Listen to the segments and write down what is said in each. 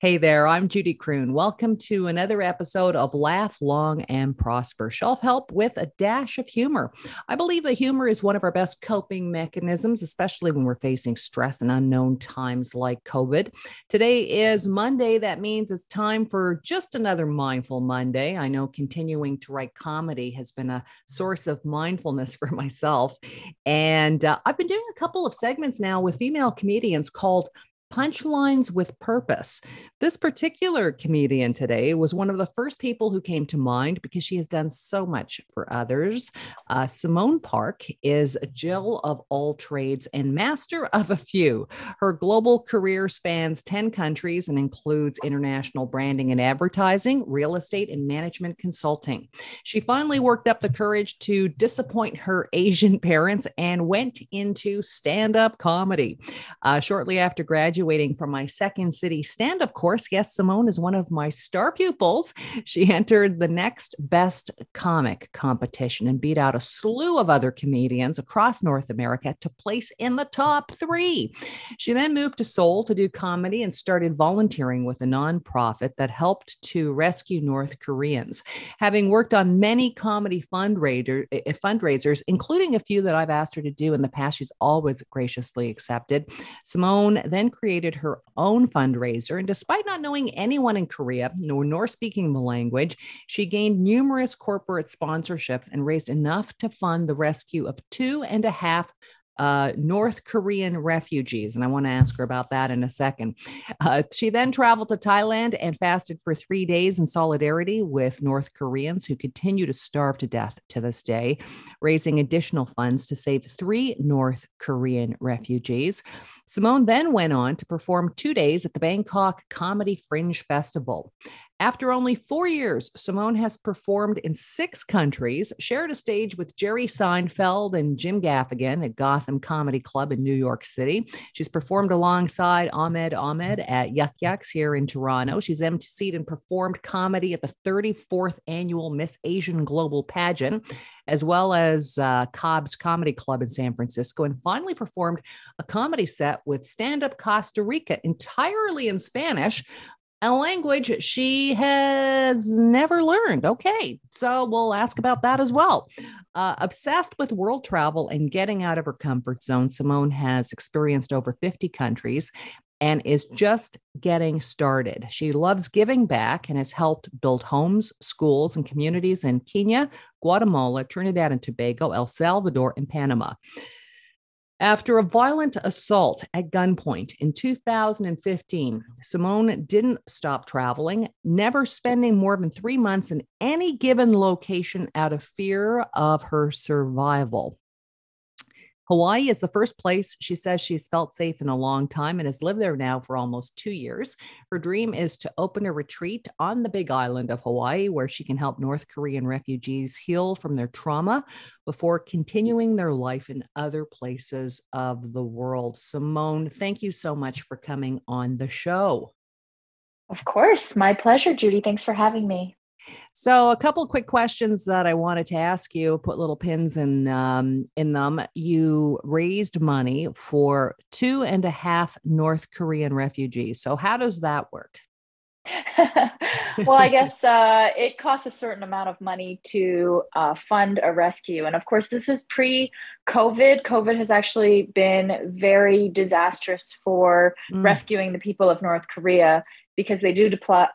Hey there, I'm Judy Croon. Welcome to another episode of Laugh Long and Prosper Shelf Help with a dash of humor. I believe that humor is one of our best coping mechanisms, especially when we're facing stress and unknown times like COVID. Today is Monday. That means it's time for just another Mindful Monday. I know continuing to write comedy has been a source of mindfulness for myself. And uh, I've been doing a couple of segments now with female comedians called punchlines with purpose. This particular comedian today was one of the first people who came to mind because she has done so much for others. Uh, Simone Park is a Jill of all trades and master of a few. Her global career spans 10 countries and includes international branding and advertising, real estate, and management consulting. She finally worked up the courage to disappoint her Asian parents and went into stand up comedy. Uh, shortly after graduating, graduating from my Second City stand up course. Yes, Simone is one of my star pupils. She entered the next best comic competition and beat out a slew of other comedians across North America to place in the top three. She then moved to Seoul to do comedy and started volunteering with a nonprofit that helped to rescue North Koreans. Having worked on many comedy fundraiser, eh, eh, fundraisers, including a few that I've asked her to do in the past, she's always graciously accepted. Simone then created created her own fundraiser. And despite not knowing anyone in Korea nor, nor speaking the language, she gained numerous corporate sponsorships and raised enough to fund the rescue of two and a half uh, North Korean refugees. And I want to ask her about that in a second. Uh, she then traveled to Thailand and fasted for three days in solidarity with North Koreans who continue to starve to death to this day, raising additional funds to save three North Korean refugees. Simone then went on to perform two days at the Bangkok Comedy Fringe Festival. After only four years, Simone has performed in six countries, shared a stage with Jerry Seinfeld and Jim Gaffigan at Gotham Comedy Club in New York City. She's performed alongside Ahmed Ahmed at Yuk Yuk's here in Toronto. She's emceed and performed comedy at the 34th annual Miss Asian Global Pageant as well as uh, Cobb's Comedy Club in San Francisco, and finally performed a comedy set with Stand Up Costa Rica entirely in Spanish a language she has never learned. Okay, so we'll ask about that as well. Uh, obsessed with world travel and getting out of her comfort zone, Simone has experienced over 50 countries and is just getting started. She loves giving back and has helped build homes, schools, and communities in Kenya, Guatemala, Trinidad and Tobago, El Salvador, and Panama. After a violent assault at gunpoint in 2015, Simone didn't stop traveling, never spending more than three months in any given location out of fear of her survival. Hawaii is the first place she says she's felt safe in a long time and has lived there now for almost two years. Her dream is to open a retreat on the big island of Hawaii where she can help North Korean refugees heal from their trauma before continuing their life in other places of the world. Simone, thank you so much for coming on the show. Of course. My pleasure, Judy. Thanks for having me. So, a couple quick questions that I wanted to ask you. Put little pins in um, in them. You raised money for two and a half North Korean refugees. So, how does that work? well, I guess uh, it costs a certain amount of money to uh, fund a rescue. And of course, this is pre COVID. COVID has actually been very disastrous for mm. rescuing the people of North Korea because they do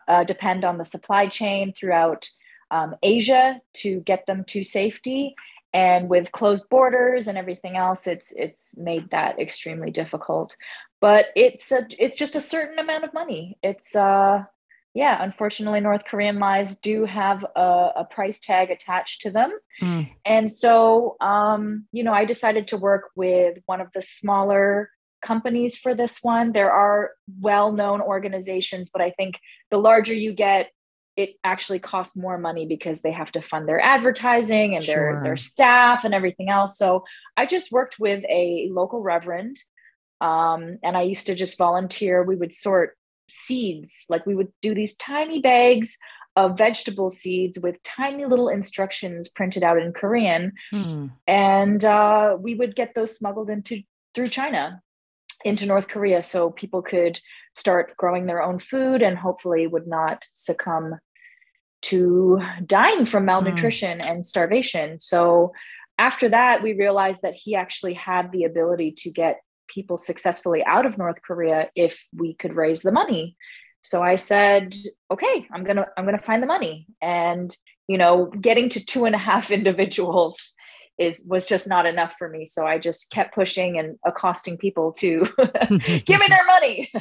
uh, depend on the supply chain throughout um, Asia to get them to safety. And with closed borders and everything else, it's it's made that extremely difficult. But it's a, it's just a certain amount of money. It's uh yeah, unfortunately, North Korean lives do have a, a price tag attached to them. Mm. And so, um, you know, I decided to work with one of the smaller companies for this one. There are well known organizations, but I think the larger you get, it actually costs more money because they have to fund their advertising and sure. their, their staff and everything else. So I just worked with a local reverend um, and I used to just volunteer. We would sort seeds, like we would do these tiny bags of vegetable seeds with tiny little instructions printed out in Korean. Hmm. And uh, we would get those smuggled into through China into North Korea so people could start growing their own food and hopefully would not succumb to dying from malnutrition mm. and starvation. So after that, we realized that he actually had the ability to get people successfully out of North Korea if we could raise the money. So I said, okay, I'm gonna I'm gonna find the money. And you know, getting to two and a half individuals is was just not enough for me. So I just kept pushing and accosting people to give me their money.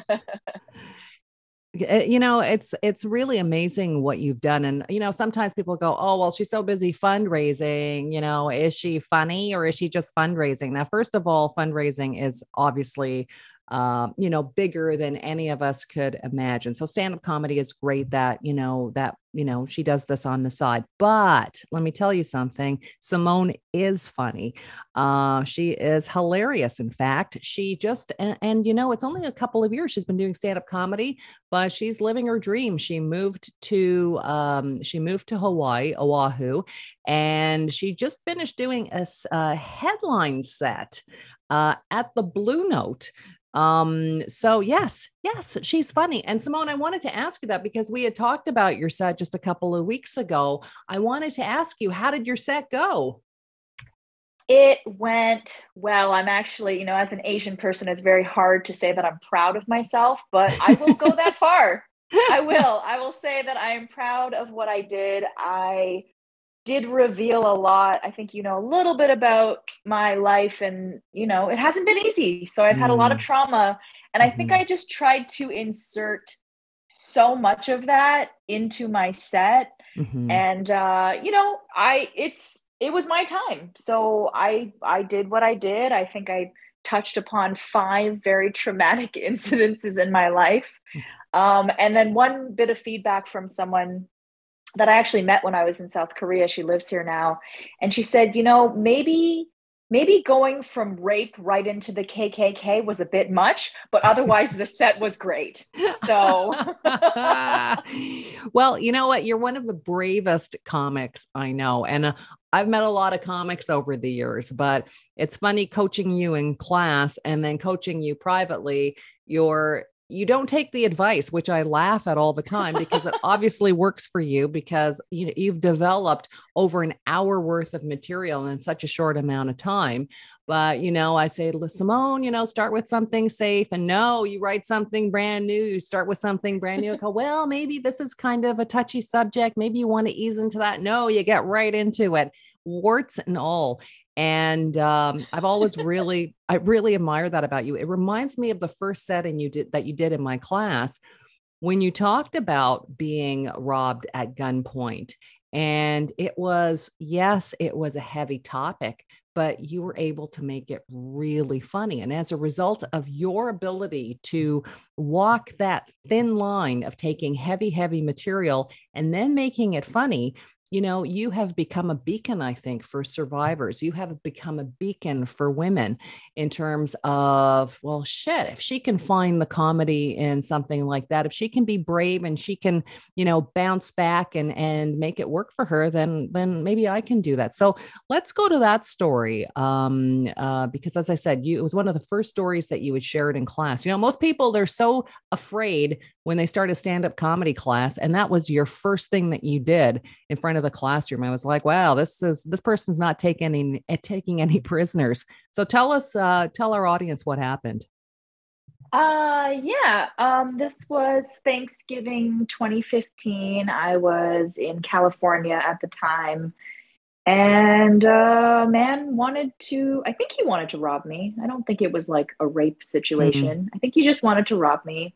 You know it's it's really amazing what you've done and you know sometimes people go oh well she's so busy fundraising you know is she funny or is she just fundraising now first of all fundraising is obviously um, you know, bigger than any of us could imagine. So stand up comedy is great that, you know, that, you know, she does this on the side. But let me tell you something Simone is funny. Uh, she is hilarious. In fact, she just, and, and, you know, it's only a couple of years she's been doing stand up comedy, but she's living her dream. She moved to, um, she moved to Hawaii, Oahu, and she just finished doing a, a headline set. Uh, at the Blue Note um, so yes, yes, she's funny. And Simone, I wanted to ask you that because we had talked about your set just a couple of weeks ago. I wanted to ask you, how did your set go? It went well. I'm actually, you know, as an Asian person, it's very hard to say that I'm proud of myself, but I will go that far. I will. I will say that I am proud of what I did. I did reveal a lot. I think you know a little bit about my life, and you know, it hasn't been easy. So I've had a lot of mm. trauma, and I think mm-hmm. I just tried to insert so much of that into my set. Mm-hmm. And uh, you know, I it's it was my time. So I I did what I did. I think I touched upon five very traumatic incidences in my life. Mm. Um, and then one bit of feedback from someone that I actually met when I was in South Korea. She lives here now. And she said, you know, maybe maybe going from rape right into the KKK was a bit much, but otherwise the set was great. So, well, you know what? You're one of the bravest comics I know. And uh, I've met a lot of comics over the years, but it's funny coaching you in class and then coaching you privately. You're you don't take the advice, which I laugh at all the time because it obviously works for you because you know, you've developed over an hour worth of material in such a short amount of time. But, you know, I say, to Simone, you know, start with something safe. And no, you write something brand new. You start with something brand new. go, well, maybe this is kind of a touchy subject. Maybe you want to ease into that. No, you get right into it, warts and all. And um, I've always really, I really admire that about you. It reminds me of the first setting you did that you did in my class when you talked about being robbed at gunpoint. And it was, yes, it was a heavy topic, but you were able to make it really funny. And as a result of your ability to walk that thin line of taking heavy, heavy material and then making it funny, you know, you have become a beacon, I think, for survivors. You have become a beacon for women in terms of, well, shit, if she can find the comedy in something like that, if she can be brave and she can, you know, bounce back and and make it work for her, then then maybe I can do that. So let's go to that story. Um, uh, because as I said, you it was one of the first stories that you had shared in class. You know, most people they're so afraid when they start a stand-up comedy class, and that was your first thing that you did in front of the classroom. I was like, wow, this is this person's not taking any eh, taking any prisoners. So tell us, uh, tell our audience what happened. Uh yeah, um this was Thanksgiving 2015. I was in California at the time and uh man wanted to I think he wanted to rob me. I don't think it was like a rape mm-hmm. situation. Mm-hmm. I think he just wanted to rob me.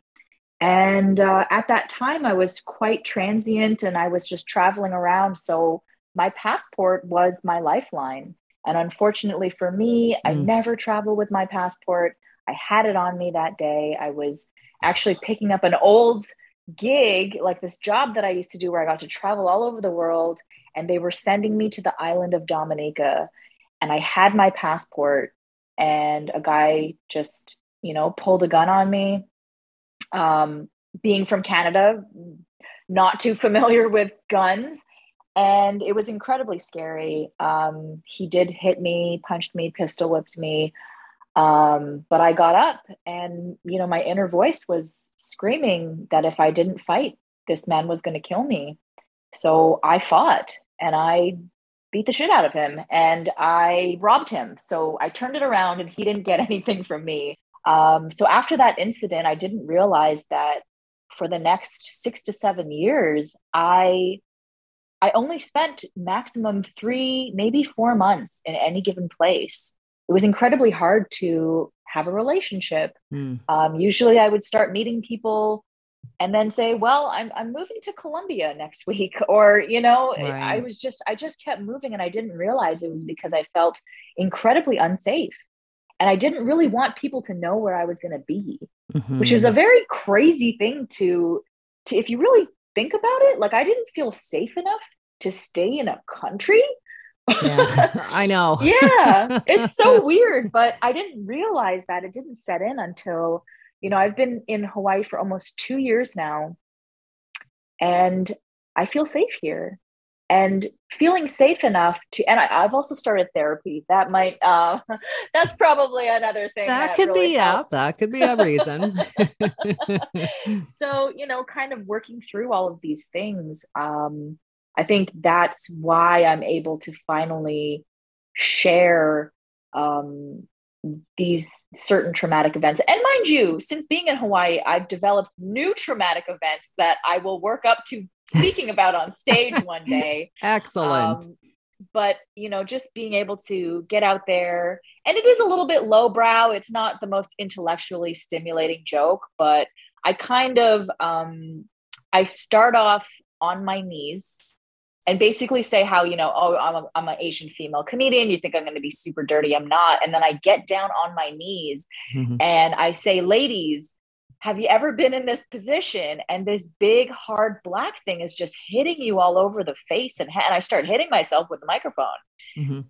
And uh, at that time, I was quite transient and I was just traveling around. So my passport was my lifeline. And unfortunately for me, mm. I never travel with my passport. I had it on me that day. I was actually picking up an old gig, like this job that I used to do where I got to travel all over the world. And they were sending me to the island of Dominica. And I had my passport, and a guy just, you know, pulled a gun on me um, being from Canada, not too familiar with guns. And it was incredibly scary. Um, he did hit me, punched me, pistol whipped me. Um, but I got up and, you know, my inner voice was screaming that if I didn't fight, this man was going to kill me. So I fought and I beat the shit out of him and I robbed him. So I turned it around and he didn't get anything from me. Um, so after that incident, I didn't realize that for the next six to seven years, I I only spent maximum three, maybe four months in any given place. It was incredibly hard to have a relationship. Mm. Um, usually, I would start meeting people and then say, "Well, I'm I'm moving to Colombia next week," or you know, right. I was just I just kept moving, and I didn't realize it was because I felt incredibly unsafe, and I didn't really want people to know where I was going to be, mm-hmm. which is a very crazy thing to to if you really think about it. Like I didn't feel safe enough to stay in a country. yeah, I know. yeah, it's so weird, but I didn't realize that it didn't set in until you know, I've been in Hawaii for almost two years now, and I feel safe here. And feeling safe enough to, and I, have also started therapy. That might, uh, that's probably another thing. That, that could really be, yeah, that could be a reason. so, you know, kind of working through all of these things. Um, I think that's why I'm able to finally share um, these certain traumatic events. And mind you, since being in Hawaii, I've developed new traumatic events that I will work up to speaking about on stage one day. Excellent. Um, but you know, just being able to get out there, and it is a little bit lowbrow. It's not the most intellectually stimulating joke, but I kind of um, I start off on my knees and basically say how you know oh i'm a, I'm an asian female comedian. You think i'm going to be super dirty? I'm not. And then i get down on my knees mm-hmm. and i say ladies have you ever been in this position? And this big hard black thing is just hitting you all over the face and, and i start hitting myself with the microphone. Mm-hmm.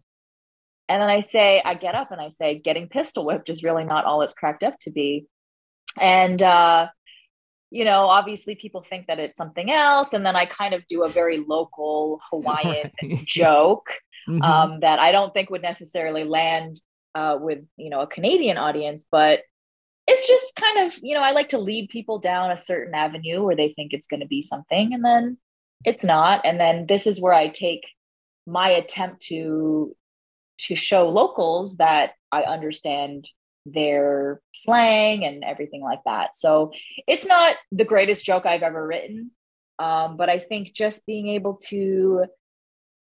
and then i say i get up and i say getting pistol whipped is really not all it's cracked up to be. And uh you know, obviously people think that it's something else. And then I kind of do a very local Hawaiian joke mm-hmm. um, that I don't think would necessarily land uh, with, you know, a Canadian audience, but it's just kind of, you know, I like to lead people down a certain avenue where they think it's going to be something and then it's not. And then this is where I take my attempt to to show locals that I understand their slang and everything like that. So it's not the greatest joke I've ever written, um, but I think just being able to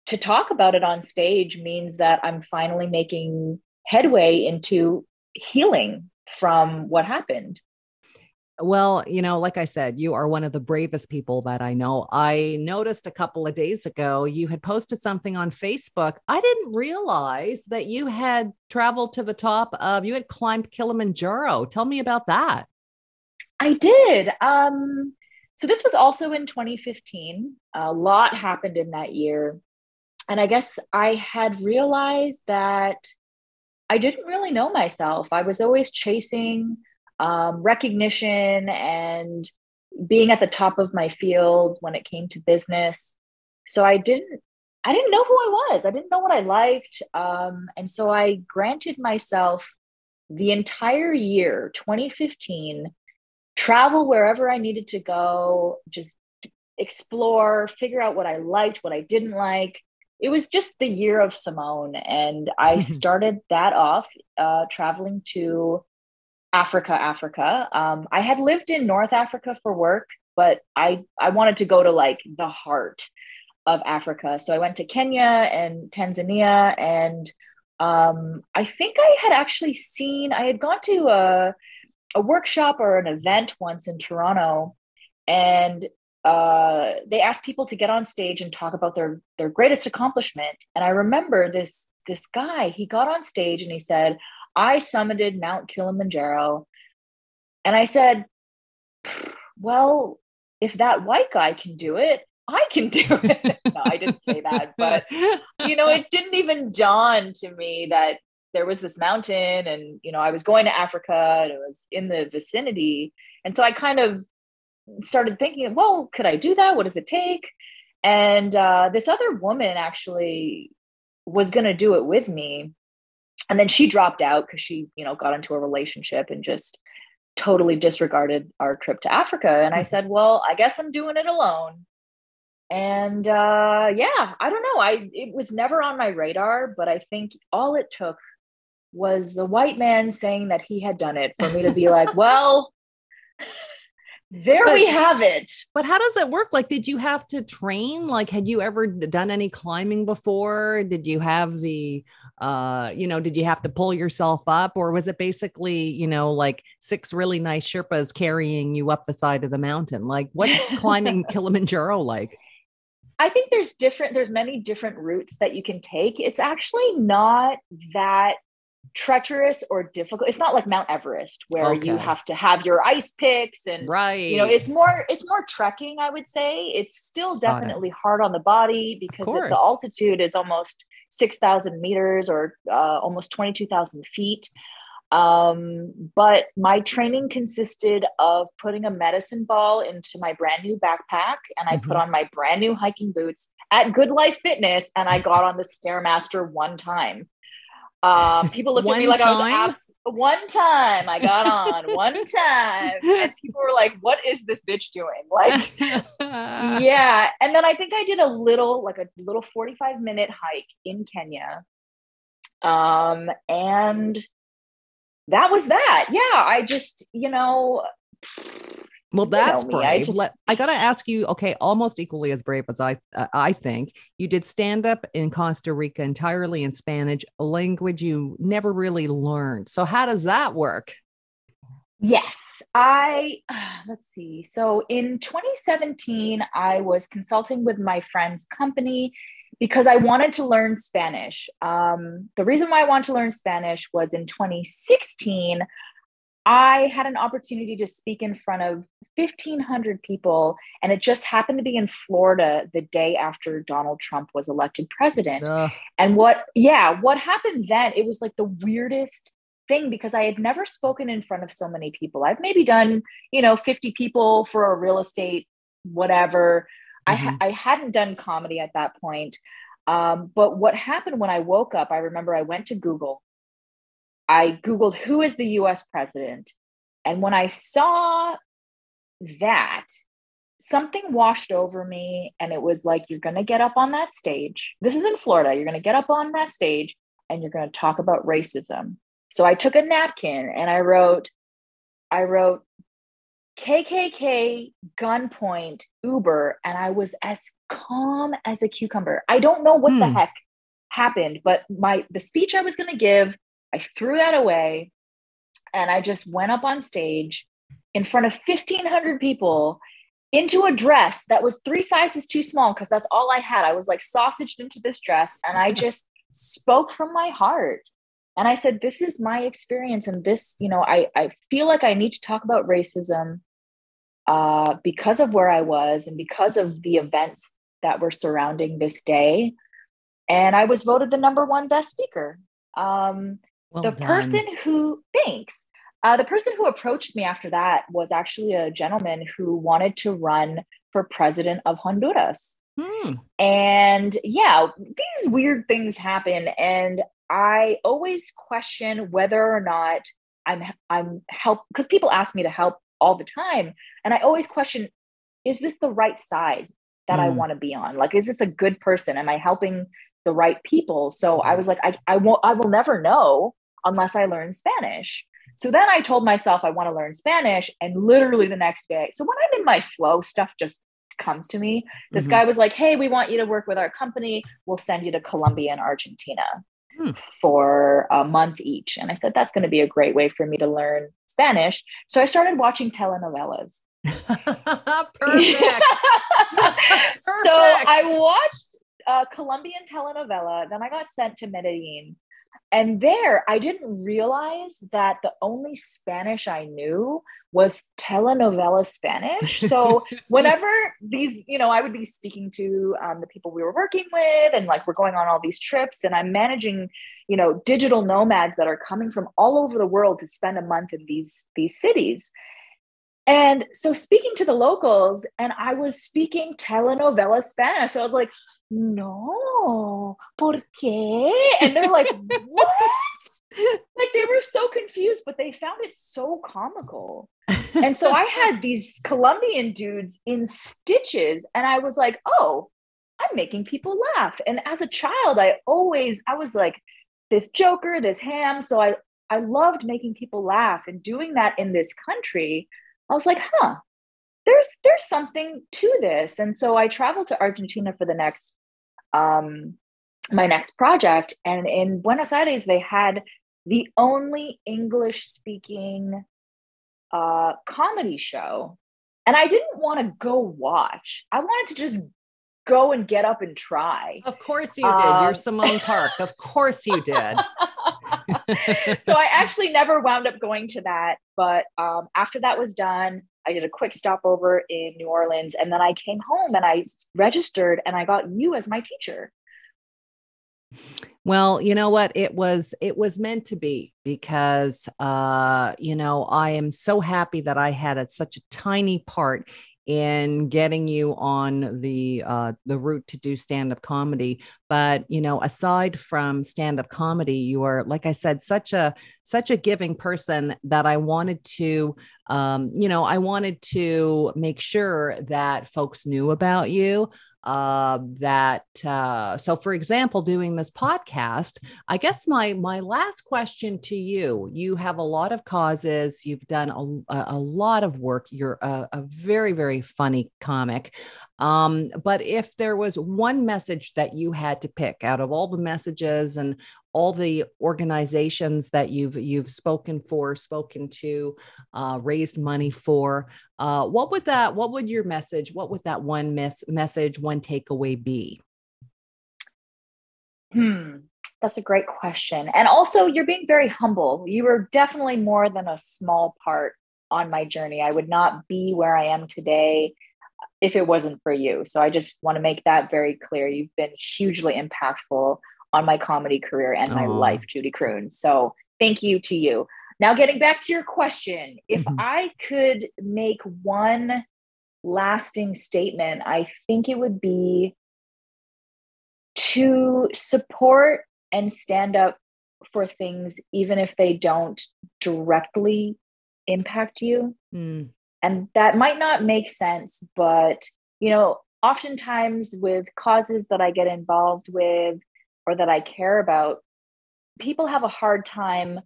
to talk about it on stage means that I'm finally making headway into healing from what happened. Well, you know, like I said, you are one of the bravest people that I know. I noticed a couple of days ago you had posted something on Facebook. I didn't realize that you had traveled to the top of, you had climbed Kilimanjaro. Tell me about that. I did. Um, so this was also in 2015. A lot happened in that year. And I guess I had realized that I didn't really know myself. I was always chasing um, recognition and being at the top of my field when it came to business. So I didn't I didn't know who I was. I didn't know what I liked. Um, and so I granted myself the entire year, 2015, travel wherever I needed to go, just explore, figure out what I liked, what I didn't like. It was just the year of Simone. And I started that off uh, traveling to Africa, Africa. Um, I had lived in North Africa for work, but I I wanted to go to like the heart of Africa. So I went to Kenya and Tanzania, and um, I think I had actually seen. I had gone to a a workshop or an event once in Toronto, and uh, they asked people to get on stage and talk about their their greatest accomplishment. And I remember this this guy. He got on stage and he said, I summited Mount Kilimanjaro. And I said, well, if that white guy can do it, I can do it. no, I didn't say that, but you know, it didn't even dawn to me that there was this mountain and you know, I was going to Africa and it was in the vicinity. And so I kind of started thinking, well, could I do that? What does it take? And uh, this other woman actually was going to do it with me and then she dropped out because she, you know, got into a relationship and just totally disregarded our trip to Africa. And I hmm. said, well, I guess I'm doing it alone. And uh, yeah, I don't know. I it was never on my radar, but I think all it took was a white man saying that he had done it for me to be like, well, there but, we have it. But how does it work? Like, did you have to train? Like, had you ever done any climbing before? Did you have the, uh, you know, did you have to pull yourself up, or was it basically, you know, like six really nice Sherpas carrying you up the side of the mountain? Like, what's climbing Kilimanjaro like? I think there's different, there's many different routes that you can take. It's actually not that treacherous or difficult. It's not like Mount Everest where okay. you have to have your ice picks and right. You know, it's more it's more trekking. I would say it's still definitely hard on the body because the, altitude is almost six thousand meters or uh, almost twenty two thousand feet. Um, but my training consisted of putting a medicine ball into my brand new backpack and I mm-hmm. put on my brand new hiking boots at Good Life Fitness and I got on the Stairmaster one time. Um, people looked at me like time? I was abs- one time I got on one time, and people were like, "What is this bitch doing?" Like, yeah. And then I think I did a little, like a little forty-five minute hike in Kenya, um, and that was that. Yeah, I just, you know, well, that's you know brave. I, just... Let, I, gotta ask you. Okay, almost equally as brave as I. Uh, I think you did stand up in Costa Rica entirely in Spanish, a language you never really learned. So how does that work? Yes, I. let's see. So in 2017, I was consulting with my friend's company because I wanted to learn Spanish. Um, the reason why I wanted to learn Spanish was in 2016. I had an opportunity to speak in front of 1,500 people, and it just happened to be in Florida the day after Donald Trump was elected president. Uh. And what, yeah, what happened then, it was like the weirdest thing because I had never spoken in front of so many people. I've maybe done, you know, 50 people for a real estate, whatever. Mm-hmm. I, ha- mm-hmm. I hadn't done comedy at that point. Um, but what happened when I woke up, I remember I went to Google I Googled who is the US president. And when I saw that, something washed over me. And it was like, you're going to get up on that stage. This is in Florida. You're going to get up on that stage and you're going to talk about racism. So I took a napkin and I wrote, I wrote KKK, gunpoint, Uber, and I was as calm as a cucumber. I don't know what hmm. the heck happened, but my the speech I was going to give I threw that away and I just went up on stage in front of 1,500 people into a dress that was three sizes too small because that's all I had. I was like sausaged into this dress and I just spoke from my heart. And I said, This is my experience. And this, you know, I, I feel like I need to talk about racism uh, because of where I was and because of the events that were surrounding this day. And I was voted the number one best speaker. Um, well the done. person who thinks uh, the person who approached me after that was actually a gentleman who wanted to run for president of Honduras. Hmm. And yeah, these weird things happen. And I always question whether or not I'm I'm help because people ask me to help all the time. And I always question, is this the right side that I hmm. want to be on? Like, is this a good person? Am I helping the right people? So I was like, I, I won't I will never know unless I learn Spanish. So then I told myself I want to learn Spanish. And literally the next day, so when I'm in my flow, stuff just comes to me. This mm-hmm. guy was like, Hey, we want you to work with our company. We'll send you to Colombia and Argentina hmm. for a month each. And I said, That's going to be a great way for me to learn Spanish. So I started watching telenovelas. Perfect. so I watched a Colombian telenovela. Then I got sent to Medellin and there, I didn't realize that the only Spanish I knew was telenovela Spanish. So whenever these, you know, I would be speaking to um, the people we were working with, and like we're going on all these trips, and I'm managing, you know, digital nomads that are coming from all over the world to spend a month in these these cities. And so speaking to the locals, and I was speaking telenovela Spanish. So I was like, no, ¿por qué? And they're like, what? like they were so confused, but they found it so comical. and so I had these Colombian dudes in stitches, and I was like, oh, I'm making people laugh. And as a child, I always, I was like, this joker, this ham. So I, I loved making people laugh and doing that in this country. I was like, huh, there's there's something to this. And so I traveled to Argentina for the next um my next project. And in Buenos Aires, they had the only English speaking uh, comedy show. And I didn't want to go watch. I wanted to just go and get up and try. Of course you did. Um, You're Simone Park. Of course you did. so I actually never wound up going to that. But um, after that was done, I did a quick stopover in New Orleans. And then I came home and I registered and I got you as my teacher. Well, you know what? It was it was meant to be because uh, you know, I am so happy that I had a, such a tiny part in getting you on the uh, the route to do stand up comedy. But you know, aside from stand up comedy, you are, like I said, such a such a giving person that I wanted to, um, you know, I wanted to make sure that folks knew about you uh, that uh, so for example doing this podcast i guess my my last question to you you have a lot of causes you've done a, a lot of work you're a, a very very funny comic um, but if there was one message that you had to pick out of all the messages and all the organizations that you've you've spoken for, spoken to, uh, raised money for, uh, what would that? What would your message? What would that one mes- message, one takeaway be? Hmm, that's a great question. And also, you're being very humble. You were definitely more than a small part on my journey. I would not be where I am today if it wasn't for you. So I just want to make that very clear. You've been hugely impactful on my comedy career and my Aww. life, Judy Croon. So thank you to you. Now, getting back to your question, if mm-hmm. I could make one lasting statement, I think it would be to support and stand up for things, even if they don't directly impact you. Mm. And that might not make sense, but you know, oftentimes with causes that I get involved with or that I care about, people have a hard time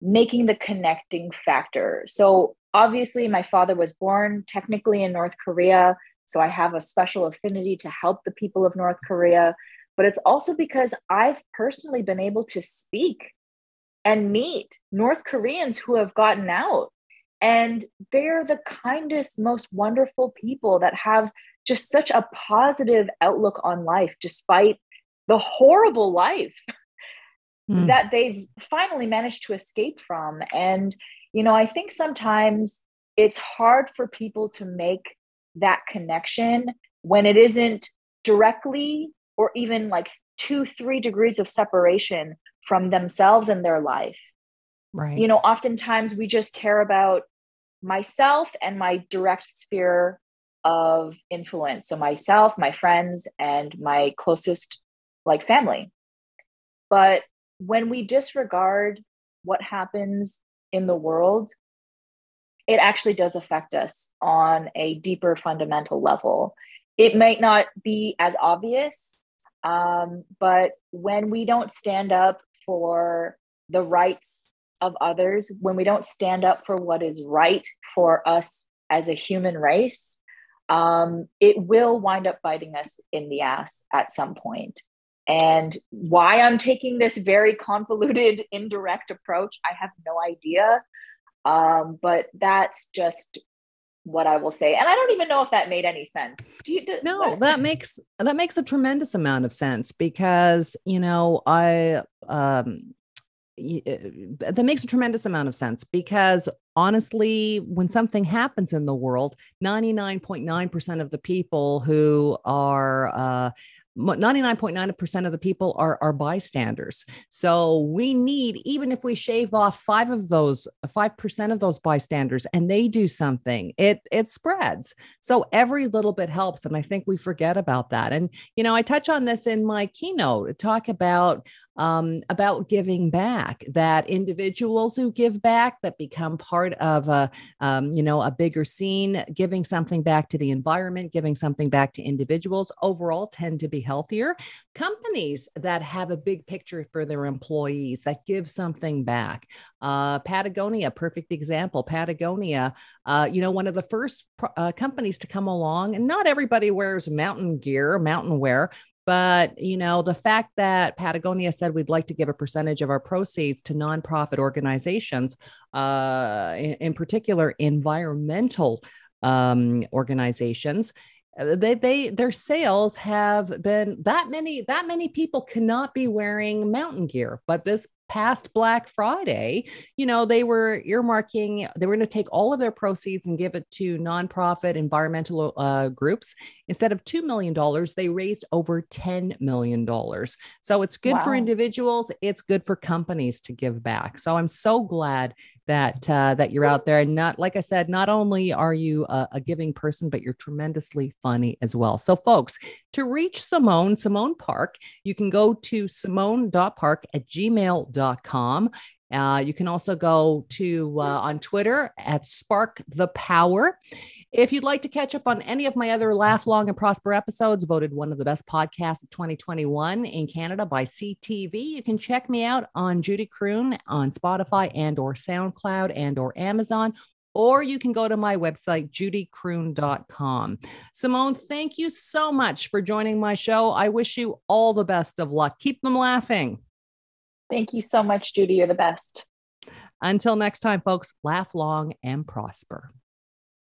making the connecting factor. So obviously my father was born technically in North Korea, so I have a special affinity to help the people of North Korea, but it's also because I've personally been able to speak and meet North Koreans who have gotten out and they're the kindest, most wonderful people that have just such a positive outlook on life, despite the horrible life mm. that they've finally managed to escape from. And, you know, I think sometimes it's hard for people to make that connection when it isn't directly or even like two, three degrees of separation from themselves and their life. Right. You know, oftentimes we just care about myself and my direct sphere of influence. So myself, my friends, and my closest like family. But when we disregard what happens in the world, it actually does affect us on a deeper fundamental level. It might not be as obvious, um, but when we don't stand up for the rights of others, when we don't stand up for what is right for us as a human race, um, it will wind up biting us in the ass at some point. And why I'm taking this very convoluted, indirect approach, I have no idea. Um, but that's just what I will say. And I don't even know if that made any sense. Do you do, No, what? that makes that makes a tremendous amount of sense because, you know, I um that makes a tremendous amount of sense because honestly, when something happens in the world, 99.9% of the people who are uh, 99.9% of the people are, are bystanders. So we need, even if we shave off five of those, 5% of those bystanders and they do something, it, it spreads. So every little bit helps. And I think we forget about that. And, you know, I touch on this in my keynote, talk about um, about giving back. That individuals who give back, that become part of a um, you know a bigger scene, giving something back to the environment, giving something back to individuals, overall tend to be healthier. Companies that have a big picture for their employees, that give something back. Uh, Patagonia, perfect example. Patagonia, uh, you know, one of the first uh, companies to come along, and not everybody wears mountain gear, mountain wear, but, you know, the fact that Patagonia said we'd like to give a percentage of our proceeds to nonprofit organizations, uh, in, in particular, environmental um, organizations, uh, they they their sales have been that many that many people cannot be wearing mountain gear but this past Black Friday, you know, they were earmarking, they were going to take all of their proceeds and give it to nonprofit environmental uh, groups. Instead of $2 million, they raised over $10 million. So it's good wow. for individuals, it's good for companies to give back. So I'm so glad that uh, that you're out there. And not like i said not only are you a, a, giving person but you're tremendously funny as well. So folks to reach simone simone park you can go to simone.park at gmail.com uh, you can also go to uh, on Twitter at Spark the Power. If you'd like to catch up on any of my other Laugh Long and Prosper episodes, voted one of the best podcasts of 2021 in Canada by CTV, you can check me out on Judy Croon on Spotify and or SoundCloud and or Amazon or you can go to my website, judycroon.com. Simone, thank you so much for joining my show. I wish you all the best of luck. Keep them laughing. Thank you so much, Judy. You're the best. Until next time, folks, laugh long and prosper.